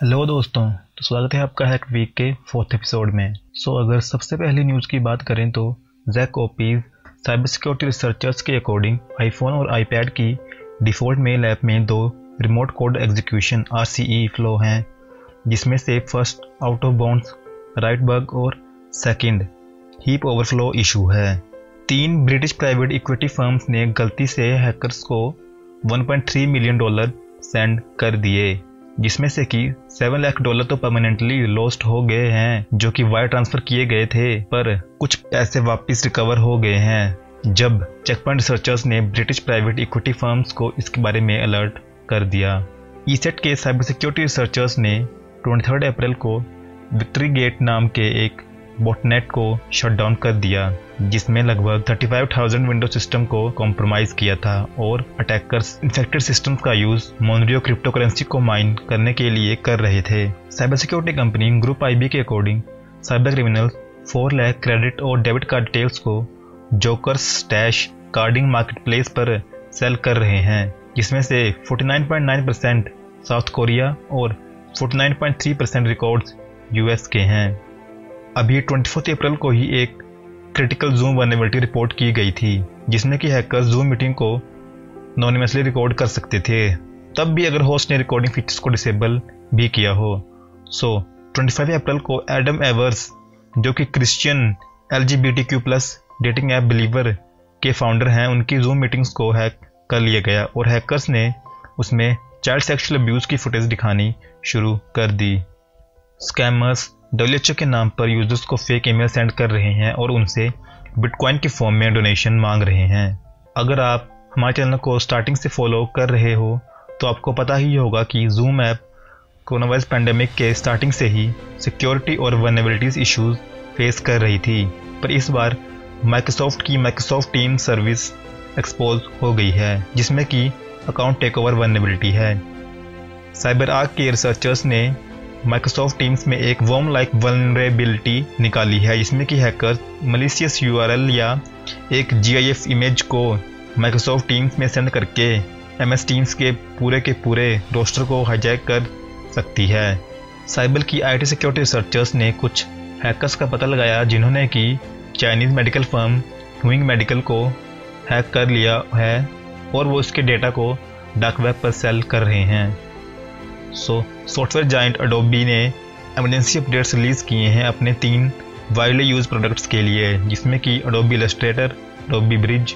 Hello दोस्तों तो स्वागत है आपका हैक वीक के फोर्थ एपिसोड में। सो so, अगर सबसे पहली न्यूज़ की बात करें तो ZecOps cyber security researchers के अकॉर्डिंग आईफोन और आईपैड की डिफ़ॉल्ट मेल ऐप में दो remote code execution RCE flaw हैं जिसमें से first out of bounds write bug और सेकंड हीप ओवरफ्लो इशू है। तीन ब्रिटिश प्राइवेट इक्विटी फर्म्स ने गलती से हैकर्स को 1.3 मिलियन डॉलर सेंड कर दिए। जिसमें से कि सेवन लाख डॉलर तो परमानेंटली लॉस्ट हो गए हैं, जो कि वायर ट्रांसफ़र किए गए थे, पर कुछ पैसे वापस रिकवर हो गए हैं। जब चेक पॉइंट रिसर्चर्स ने ब्रिटिश प्राइवेट इक्विटी फर्म्स को इसके बारे में अलर्ट कर दिया ईसेट के साइबर सिक्योरिटी रिसर्चर्स ने ट्वेंटी अप्रैल को विक्ट्री गेट नाम के एक बोटनेट को शट डाउन कर दिया जिसमें लगभग 35,000 विंडो सिस्टम को कॉम्प्रोमाइज किया था और अटैकर्स इन्फेक्टेड सिस्टम का यूज़ मोनरियो क्रिप्टो करेंसी को माइन करने के लिए कर रहे थे। Cyber security company Group IB के according cyber criminals 4 lakh credit और डेबिट कार्ड डिटेल्स को Joker's Stash carding market place पर सेल कर रहे हैं जिसमें से 49.9 परसेंट साउथ कोरिया और 49.3 परसेंट रिकॉर्ड्स यूएस के हैं। अभी ट्वेंटी फोर्थ अप्रैल को ही एक क्रिटिकल जूम वर्नेबिलिटी रिपोर्ट की गई थी जिसमें कि हैकर्स जूम मीटिंग को नॉनिमसली रिकॉर्ड कर सकते थे। तब भी अगर होस्ट ने रिकॉर्डिंग फीचर्स को डिसेबल भी किया हो। सो so, 25 अप्रैल को एडम एवर्स जो कि Christian L G B T Q plus dating app Believer के फाउंडर हैं उनकी जूम मीटिंग्स को हैक कर लिया गया और हैकर्स ने उसमें चाइल्ड सेक्सुअल अब्यूज़ की फुटेज दिखानी शुरू कर दी। स्कैमर्स डब्ल्यू के नाम पर यूज़र्स को फेक ईमेल सेंड कर रहे हैं और उनसे बिटकॉइन के फॉर्म में डोनेशन मांग रहे हैं। अगर आप हमारे चैनल को स्टार्टिंग से फॉलो कर रहे हो तो आपको पता ही होगा कि Zoom app corona virus pandemic के स्टार्टिंग से ही सिक्योरिटी और वनरेबिलिटीज़ इश्यूज़ फेस कर रही थी। पर इस बार माइक्रोसॉफ्ट की माइक्रोसॉफ्ट टीम सर्विस एक्सपोज हो गई है, जिसमें कि अकाउंट टेक ओवर वनरेबिलिटी है। साइबर आग के रिसर्चर्स ने माइक्रोसॉफ्ट टीम्स में एक वॉम लाइक वनरेबिलिटी निकाली है, जिसमें कि हैकर मलिशियस यूआरएल या एक जीआईएफ इमेज को माइक्रोसॉफ्ट टीम्स में सेंड करके एमएस टीम्स के पूरे के पूरे रोस्टर को हाईजैक कर सकती है। साइबर की आईटी सिक्योरिटी रिसर्चर्स ने कुछ हैकर्स का पता लगाया, जिन्होंने कि Chinese medical firm Huiying medical को हैक कर लिया है और वो इसके डेटा को डार्क वेब पर सेल कर रहे हैं। सो सॉफ्टवेयर जाइंट अडोबी ने एमरजेंसी अपडेट्स रिलीज़ किए हैं अपने तीन वाइडली यूज़ प्रोडक्ट्स के लिए, जिसमें कि अडोबी इलस्ट्रेटर अडोबी ब्रिज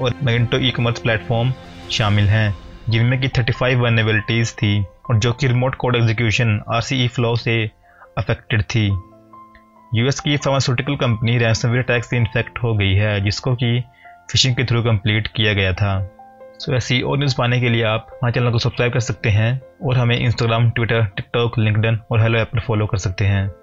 और मैगेंटो ई कॉमर्स प्लेटफॉर्म शामिल हैं, जिनमें कि 35 वर्नेबिलिटीज़ थी और जो कि remote code execution R C flaw से अफेक्टेड थी। यूएस की फार्मास्यूटिकल कंपनी रैंसमवेयर अटैक से इन्फेक्ट हो गई है, जिसको कि फिशिंग के थ्रू कंप्लीट किया गया था। सो ऐसी और न्यूज़ पाने के लिए आप हमारे चैनल को सब्सक्राइब कर सकते हैं और हमें इंस्टाग्राम ट्विटर टिकटॉक लिंकडन और हेलो ऐप पर फॉलो कर सकते हैं।